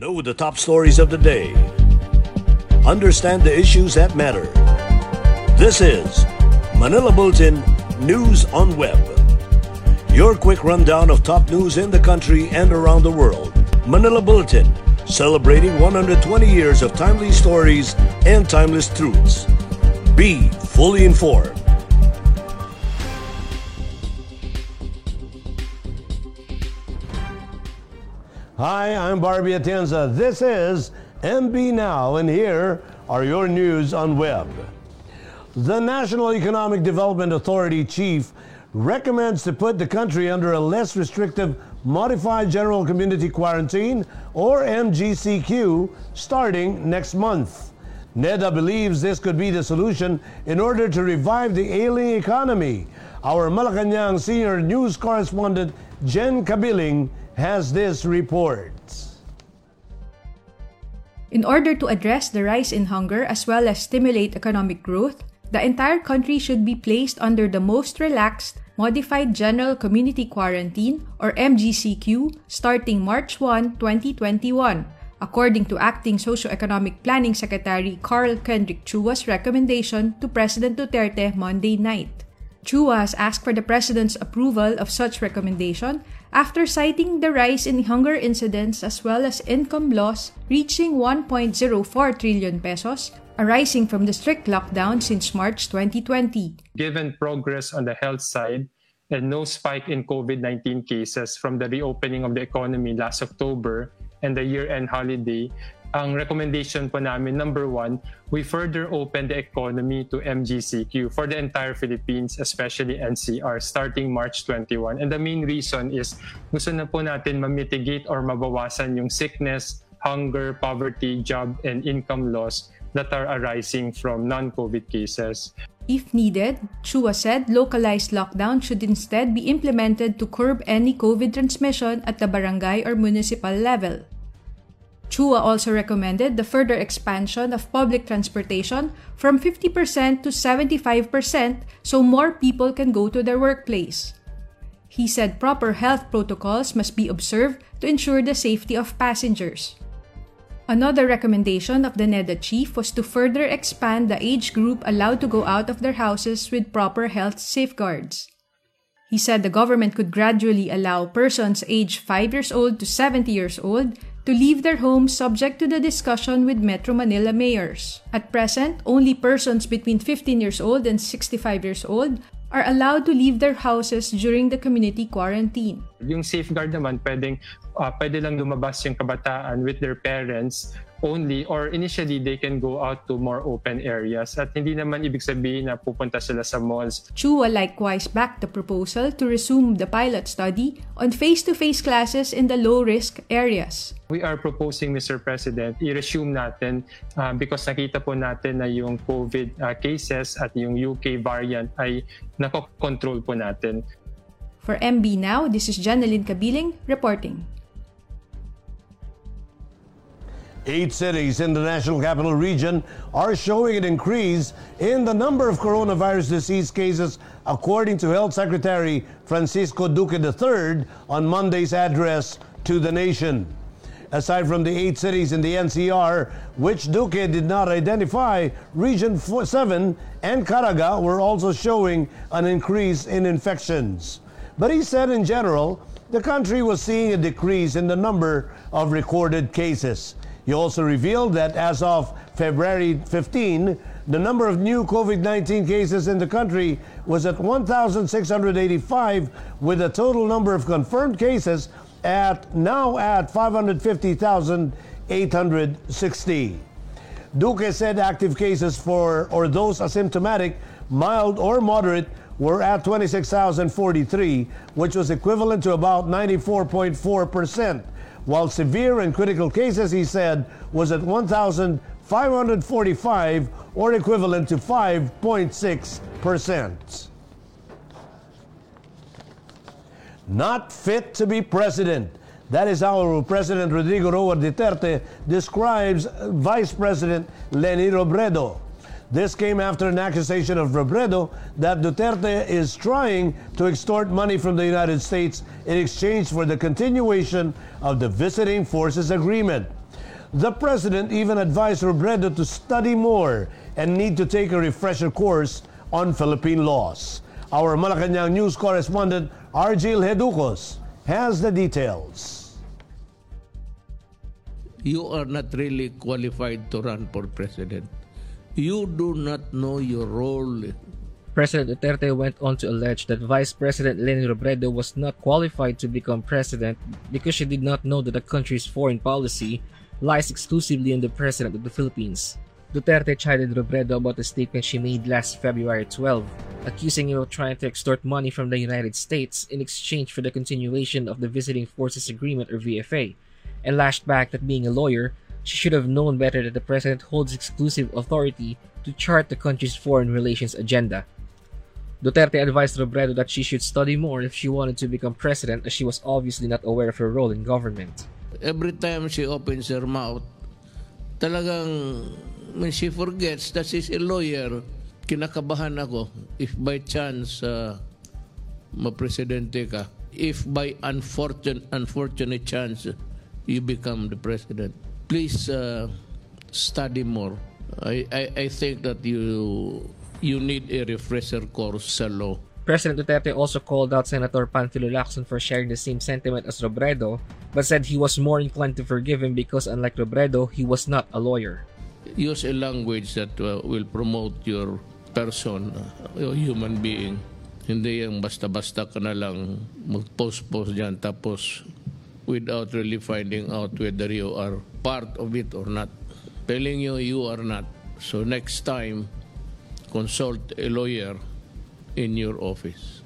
Know the top stories of the day. Understand the issues that matter. This is Manila Bulletin News on Web. Your quick rundown of top news in the country and around the world. Manila Bulletin, celebrating 120 years of timely stories and timeless truths. Be fully informed. Hi, I'm Barbie Atienza. This is MB Now, and here are your news on web. The National Economic Development Authority chief recommends to put the country under a less restrictive Modified General Community Quarantine, or MGCQ, starting next month. NEDA believes this could be the solution in order to revive the ailing economy. Our Malacanang senior news correspondent, Jen Kabiling, has this report. In order to address the rise in hunger as well as stimulate economic growth, the entire country should be placed under the most relaxed Modified General Community Quarantine or MGCQ starting March 1, 2021, according to Acting Socio-Economic Planning Secretary Carl Kendrick Chua's recommendation to President Duterte Monday night. Chua has asked for the President's approval of such recommendation after citing the rise in hunger incidents as well as income loss reaching 1.04 trillion pesos, arising from the strict lockdown since March 2020. Given progress on the health side and no spike in COVID-19 cases from the reopening of the economy last October and the year-end holiday, ang recommendation po namin, number one, we further open the economy to MGCQ for the entire Philippines, especially NCR, starting March 21. And the main reason is gusto na po natin ma-mitigate or mabawasan yung sickness, hunger, poverty, job, and income loss that are arising from non-COVID cases. If needed, Chua said localized lockdown should instead be implemented to curb any COVID transmission at the barangay or municipal level. Chua also recommended the further expansion of public transportation from 50% to 75% so more people can go to their workplace. He said proper health protocols must be observed to ensure the safety of passengers. Another recommendation of the NEDA chief was to further expand the age group allowed to go out of their houses with proper health safeguards. He said the government could gradually allow persons aged 5 years old to 70 years old to leave their homes subject to the discussion with Metro Manila mayors. At present, only persons between 15 years old and 65 years old are allowed to leave their houses during the community quarantine. Yung safeguard naman, pwedeng, uh, pwede lang lumabas yung kabataan with their parents only or initially they can go out to more open areas at hindi naman ibig sabihin na pupunta sila sa malls. Chua likewise backed the proposal to resume the pilot study on face-to-face classes in the low-risk areas. We are proposing, Mr. President, i-resume natin uh, because nakita po natin na yung COVID uh, cases at yung UK variant ay nakokontrol po natin. For MB Now, this is Janeline Kabiling reporting. Eight cities in the National Capital Region are showing an increase in the number of coronavirus disease cases, according to Health Secretary Francisco Duque III on Monday's address to the nation. Aside from the eight cities in the NCR, which Duque did not identify, Region 7 and Caraga were also showing an increase in infections. But he said in general, the country was seeing a decrease in the number of recorded cases. He also revealed that as of February 15, the number of new COVID 19 cases in the country was at 1,685, with a total number of confirmed cases at now at 550,860. Duque said active cases for or those asymptomatic, mild or moderate were at 26,043, which was equivalent to about 94.4 percent while severe and critical cases, he said, was at 1,545 or equivalent to 5.6%. Not fit to be president. That is how President Rodrigo Roa Duterte describes Vice President Leni Robredo. This came after an accusation of Robredo that Duterte is trying to extort money from the United States in exchange for the continuation of the Visiting Forces Agreement. The president even advised Robredo to study more and need to take a refresher course on Philippine laws. Our Malacanang news correspondent Argyll Geducos has the details. You are not really qualified to run for president. You do not know your role President Duterte went on to allege that Vice President Leni Robredo was not qualified to become president because she did not know that the country's foreign policy lies exclusively in the President of the Philippines. Duterte chided Robredo about the statement she made last February 12, accusing him of trying to extort money from the United States in exchange for the continuation of the Visiting Forces Agreement or VFA, and lashed back that being a lawyer, she should have known better that the president holds exclusive authority to chart the country's foreign relations agenda. Duterte advised Robredo that she should study more if she wanted to become president as she was obviously not aware of her role in government. Every time she opens her mouth, talagang when she forgets that she's a lawyer, kinakabahan ako if by chance uh, mapresidente ka. If by unfortunate, unfortunate chance you become the president, please uh, study more. I, I, I think that you you need a refresher course sa law. President Duterte also called out Senator Panfilo Lacson for sharing the same sentiment as Robredo, but said he was more inclined to forgive him because unlike Robredo, he was not a lawyer. Use a language that uh, will promote your person, uh, your human being. Hindi yung basta-basta ka na lang mag-post-post dyan tapos without really finding out whether you are part of it or not. Telling you you are not. So next time, consult a lawyer in your office.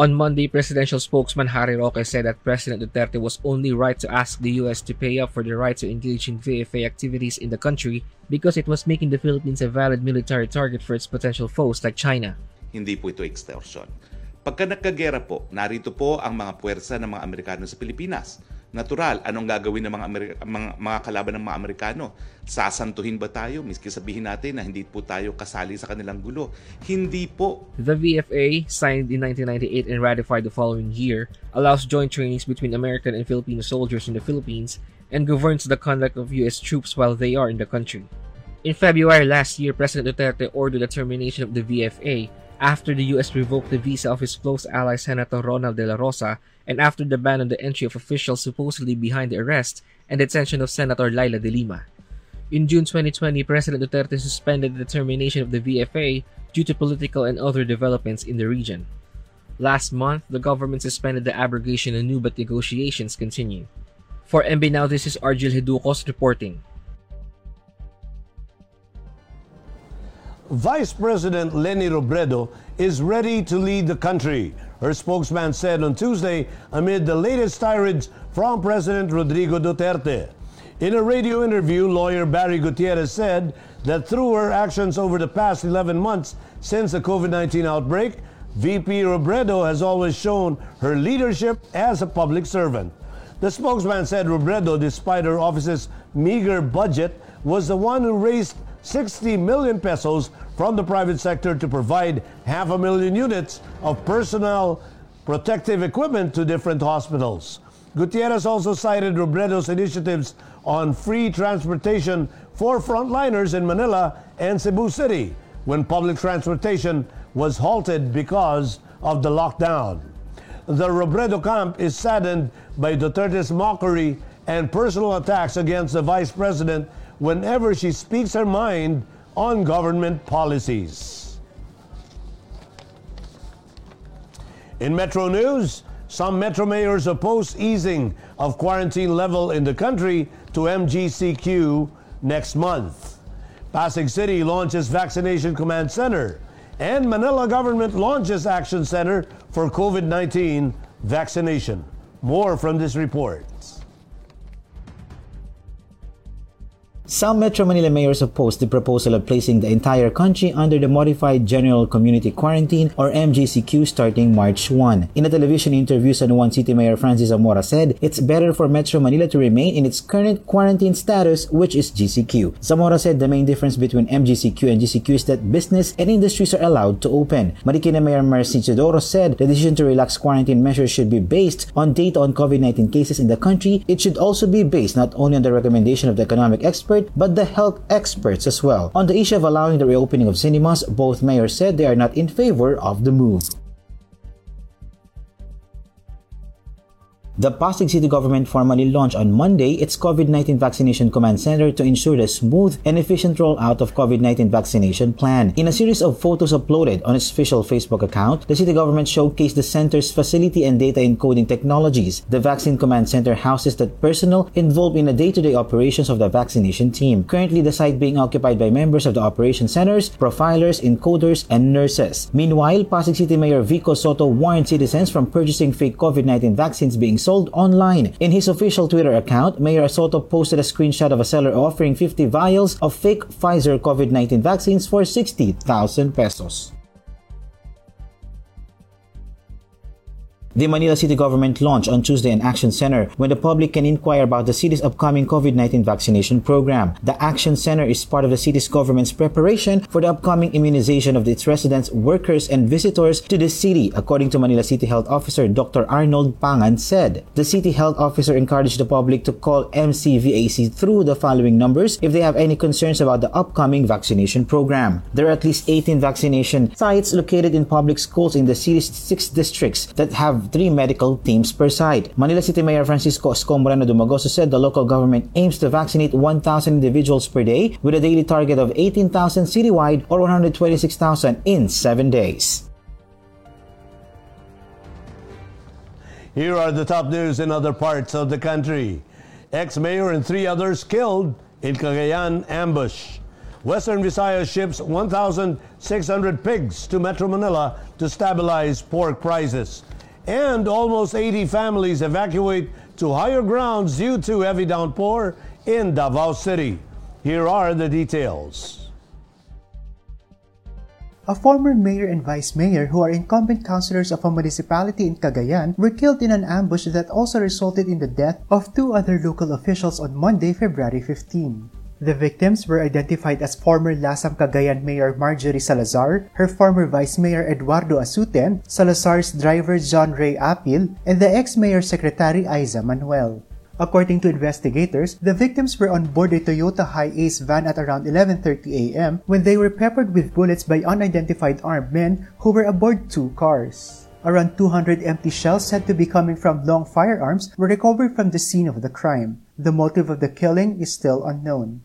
On Monday, presidential spokesman Harry Roque said that President Duterte was only right to ask the US to pay up for the right to engage in VFA activities in the country because it was making the Philippines a valid military target for its potential foes like China. Hindi po ito extortion. Pagka nagkagera po, narito po ang mga puwersa ng mga Amerikano sa Pilipinas natural, anong gagawin ng mga, Amerika, mga, mga kalaban ng mga Amerikano? Sasantuhin ba tayo? Miski sabihin natin na hindi po tayo kasali sa kanilang gulo. Hindi po. The VFA, signed in 1998 and ratified the following year, allows joint trainings between American and Filipino soldiers in the Philippines and governs the conduct of U.S. troops while they are in the country. In February last year, President Duterte ordered the termination of the VFA after the U.S. revoked the visa of his close ally Senator Ronald De La Rosa and after the ban on the entry of officials supposedly behind the arrest and detention of Senator Leila De Lima. In June 2020, President Duterte suspended the termination of the VFA due to political and other developments in the region. Last month, the government suspended the abrogation anew but negotiations continue. For MB Now, this is Argyll Geducos reporting. Vice President Leni Robredo is ready to lead the country, her spokesman said on Tuesday amid the latest tirades from President Rodrigo Duterte. In a radio interview, lawyer Barry Gutierrez said that through her actions over the past 11 months since the COVID 19 outbreak, VP Robredo has always shown her leadership as a public servant. The spokesman said Robredo, despite her office's meager budget, was the one who raised 60 million pesos from the private sector to provide half a million units of personal protective equipment to different hospitals. Gutierrez also cited Robredo's initiatives on free transportation for frontliners in Manila and Cebu City when public transportation was halted because of the lockdown. The Robredo camp is saddened by Duterte's mockery and personal attacks against the vice president whenever she speaks her mind on government policies. In Metro News, some Metro mayors oppose easing of quarantine level in the country to MGCQ next month. Pasig City launches Vaccination Command Center, and Manila government launches Action Center for COVID 19 vaccination. More from this report. Some Metro Manila mayors opposed the proposal of placing the entire country under the Modified General Community Quarantine or MGCQ starting March 1. In a television interview, San Juan City Mayor Francis Zamora said it's better for Metro Manila to remain in its current quarantine status, which is GCQ. Zamora said the main difference between MGCQ and GCQ is that business and industries are allowed to open. Marikina Mayor Marcy Teodoro said the decision to relax quarantine measures should be based on data on COVID-19 cases in the country. It should also be based not only on the recommendation of the economic but the health experts as well. On the issue of allowing the reopening of cinemas, both mayors said they are not in favor of the move. The Pasig City government formally launched on Monday its COVID-19 Vaccination Command Center to ensure the smooth and efficient rollout of COVID-19 vaccination plan. In a series of photos uploaded on its official Facebook account, the city government showcased the center's facility and data encoding technologies. The Vaccine Command Center houses the personnel involved in the day-to-day operations of the vaccination team. Currently, the site being occupied by members of the operation centers, profilers, encoders, and nurses. Meanwhile, Pasig City Mayor Vico Sotto warned citizens from purchasing fake COVID-19 vaccines being sold sold online. In his official Twitter account, Mayor Sotto posted a screenshot of a seller offering 50 vials of fake Pfizer COVID-19 vaccines for 60,000 pesos. The Manila City government launched on Tuesday an action center when the public can inquire about the city's upcoming COVID-19 vaccination program. The action center is part of the city's government's preparation for the upcoming immunization of its residents, workers, and visitors to the city, according to Manila City Health Officer Dr. Arnold Pangan said. The city health officer encouraged the public to call MCVAC through the following numbers if they have any concerns about the upcoming vaccination program. There are at least 18 vaccination sites located in public schools in the city's six districts that have three medical teams per site. Manila City Mayor Francisco Isko Moreno Domagoso said the local government aims to vaccinate 1,000 individuals per day with a daily target of 18,000 citywide or 126,000 in seven days. Here are the top news in other parts of the country. Ex-mayor and three others killed in Cagayan ambush. Western Visayas ships 1,600 pigs to Metro Manila to stabilize pork prices and almost 80 families evacuate to higher grounds due to heavy downpour in Davao City. Here are the details. A former mayor and vice mayor who are incumbent councilors of a municipality in Cagayan were killed in an ambush that also resulted in the death of two other local officials on Monday, February 15. The victims were identified as former Lasam Cagayan Mayor Marjorie Salazar, her former Vice Mayor Eduardo Asuten, Salazar's driver John Ray Apil, and the ex-mayor secretary Aiza Manuel. According to investigators, the victims were on board a Toyota Hi-Ace van at around 11.30 a.m. when they were peppered with bullets by unidentified armed men who were aboard two cars. Around 200 empty shells said to be coming from long firearms were recovered from the scene of the crime. The motive of the killing is still unknown.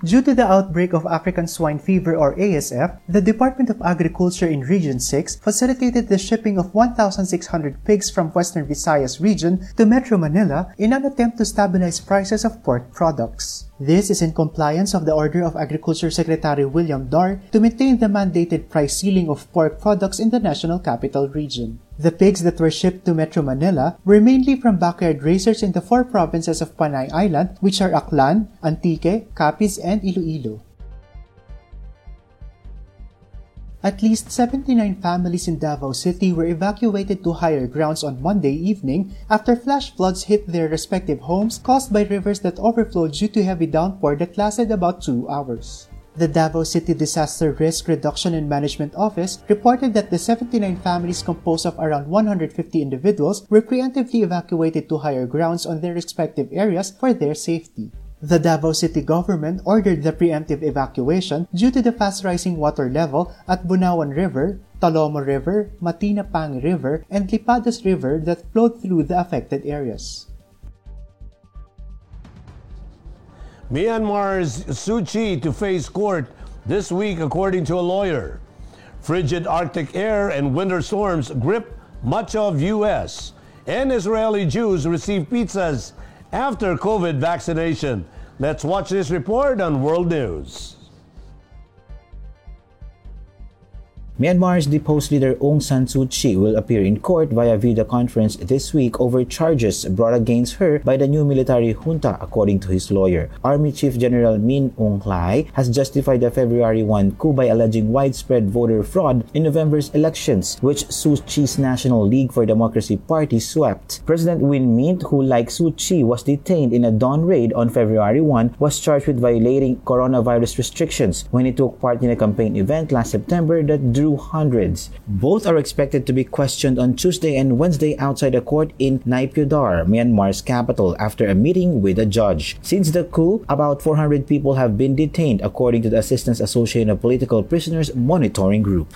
Due to the outbreak of African swine fever or ASF, the Department of Agriculture in Region 6 facilitated the shipping of 1,600 pigs from Western Visayas region to Metro Manila in an attempt to stabilize prices of pork products. This is in compliance of the order of Agriculture Secretary William Dar to maintain the mandated price ceiling of pork products in the National Capital Region. The pigs that were shipped to Metro Manila were mainly from backyard raisers in the four provinces of Panay Island, which are Aklan, Antique, Capiz, and Iloilo. At least 79 families in Davao City were evacuated to higher grounds on Monday evening after flash floods hit their respective homes caused by rivers that overflowed due to heavy downpour that lasted about two hours. The Davao City Disaster Risk Reduction and Management Office reported that the 79 families composed of around 150 individuals were preemptively evacuated to higher grounds on their respective areas for their safety. The Davao City government ordered the preemptive evacuation due to the fast rising water level at Bunawan River, Talomo River, Matinapang River, and Lipadas River that flowed through the affected areas. Myanmar's Suu Kyi to face court this week, according to a lawyer. Frigid Arctic air and winter storms grip much of U.S. And Israeli Jews receive pizzas after COVID vaccination. Let's watch this report on World News. Myanmar's deposed leader Aung San Suu Kyi will appear in court via video conference this week over charges brought against her by the new military junta, according to his lawyer. Army Chief General Min Aung Hlaing has justified the February 1 coup by alleging widespread voter fraud in November's elections, which Suu Kyi's National League for Democracy party swept. President Win Myint, who like Suu Kyi was detained in a dawn raid on February 1, was charged with violating coronavirus restrictions when he took part in a campaign event last September that drew hundreds. Both are expected to be questioned on Tuesday and Wednesday outside a court in Naypyidaw, Myanmar's capital, after a meeting with a judge. Since the coup, about 400 people have been detained, according to the Assistance Association of Political Prisoners Monitoring Group.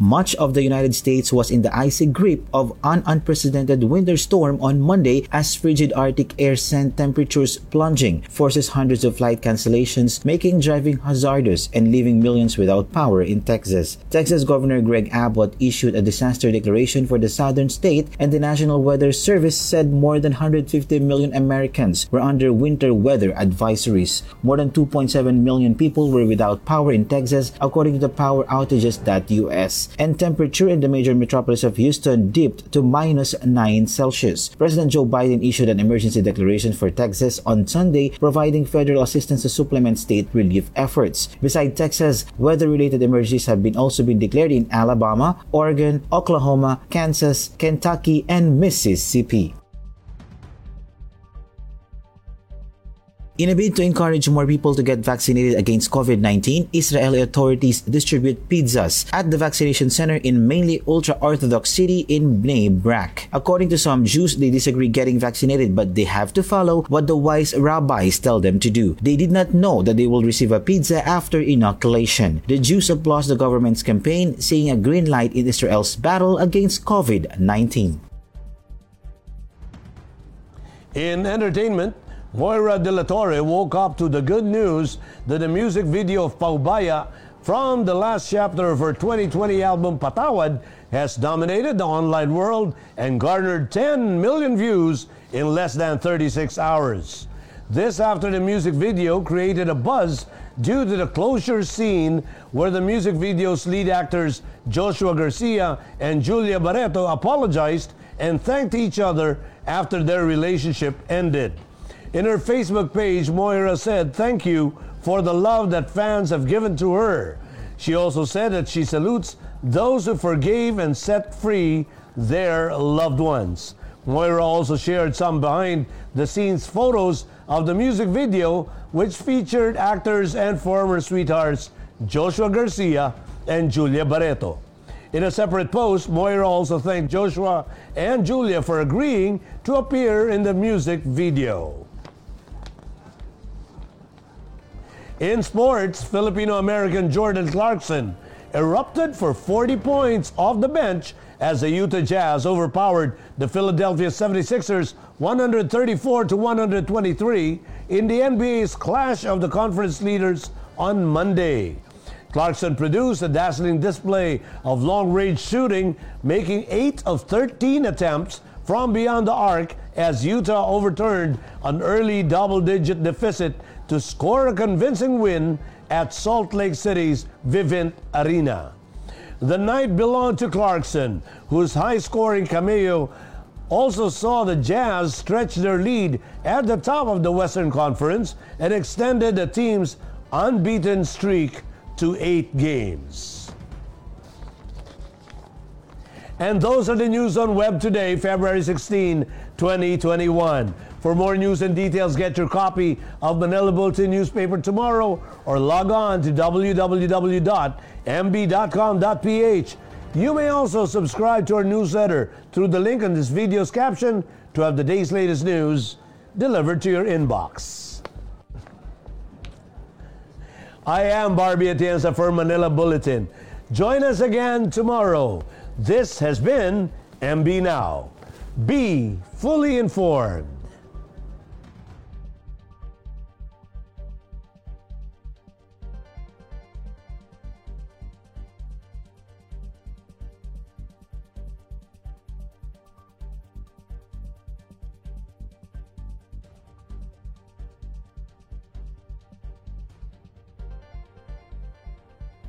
Much of the United States was in the icy grip of an unprecedented winter storm on Monday as frigid Arctic air sent temperatures plunging, forces hundreds of flight cancellations, making driving hazardous and leaving millions without power in Texas. Texas Governor Greg Abbott issued a disaster declaration for the southern state, and the National Weather Service said more than 150 million Americans were under winter weather advisories. More than 2.7 million people were without power in Texas, according to the and temperature in the major metropolis of Houston dipped to minus 9 Celsius. President Joe Biden issued an emergency declaration for Texas on Sunday, providing federal assistance to supplement state relief efforts. Besides Texas, weather-related emergencies have been also been declared in Alabama, Oregon, Oklahoma, Kansas, Kentucky, and Mississippi. In a bid to encourage more people to get vaccinated against COVID-19, Israeli authorities distribute pizzas at the vaccination center in mainly ultra-Orthodox city in Bnei Brak. According to some Jews, they disagree getting vaccinated, but they have to follow what the wise rabbis tell them to do. They did not know that they will receive a pizza after inoculation. The Jews applaud the government's campaign, seeing a green light in Israel's battle against COVID-19. In entertainment, Moira De La Torre woke up to the good news that the music video of Paubaya from the last chapter of her 2020 album Patawad has dominated the online world and garnered 10 million views in less than 36 hours. This after the music video created a buzz due to the closure scene where the music video's lead actors Joshua Garcia and Julia Barreto apologized and thanked each other after their relationship ended. In her Facebook page, Moira said, Thank you for the love that fans have given to her. She also said that she salutes those who forgave and set free their loved ones. Moira also shared some behind the scenes photos of the music video, which featured actors and former sweethearts Joshua Garcia and Julia Barreto. In a separate post, Moira also thanked Joshua and Julia for agreeing to appear in the music video. In sports, Filipino American Jordan Clarkson erupted for 40 points off the bench as the Utah Jazz overpowered the Philadelphia 76ers 134 to 123 in the NBA's clash of the conference leaders on Monday. Clarkson produced a dazzling display of long range shooting, making 8 of 13 attempts from beyond the arc as Utah overturned an early double digit deficit to score a convincing win at Salt Lake City's Vivint Arena. The night belonged to Clarkson, whose high scoring cameo also saw the Jazz stretch their lead at the top of the Western Conference and extended the team's unbeaten streak to eight games. And those are the news on web today, February 16, 2021. For more news and details, get your copy of Manila Bulletin newspaper tomorrow or log on to www.mb.com.ph. You may also subscribe to our newsletter through the link in this video's caption to have the day's latest news delivered to your inbox. I am Barbie Atienza for Manila Bulletin. Join us again tomorrow. This has been MB Now. Be fully informed.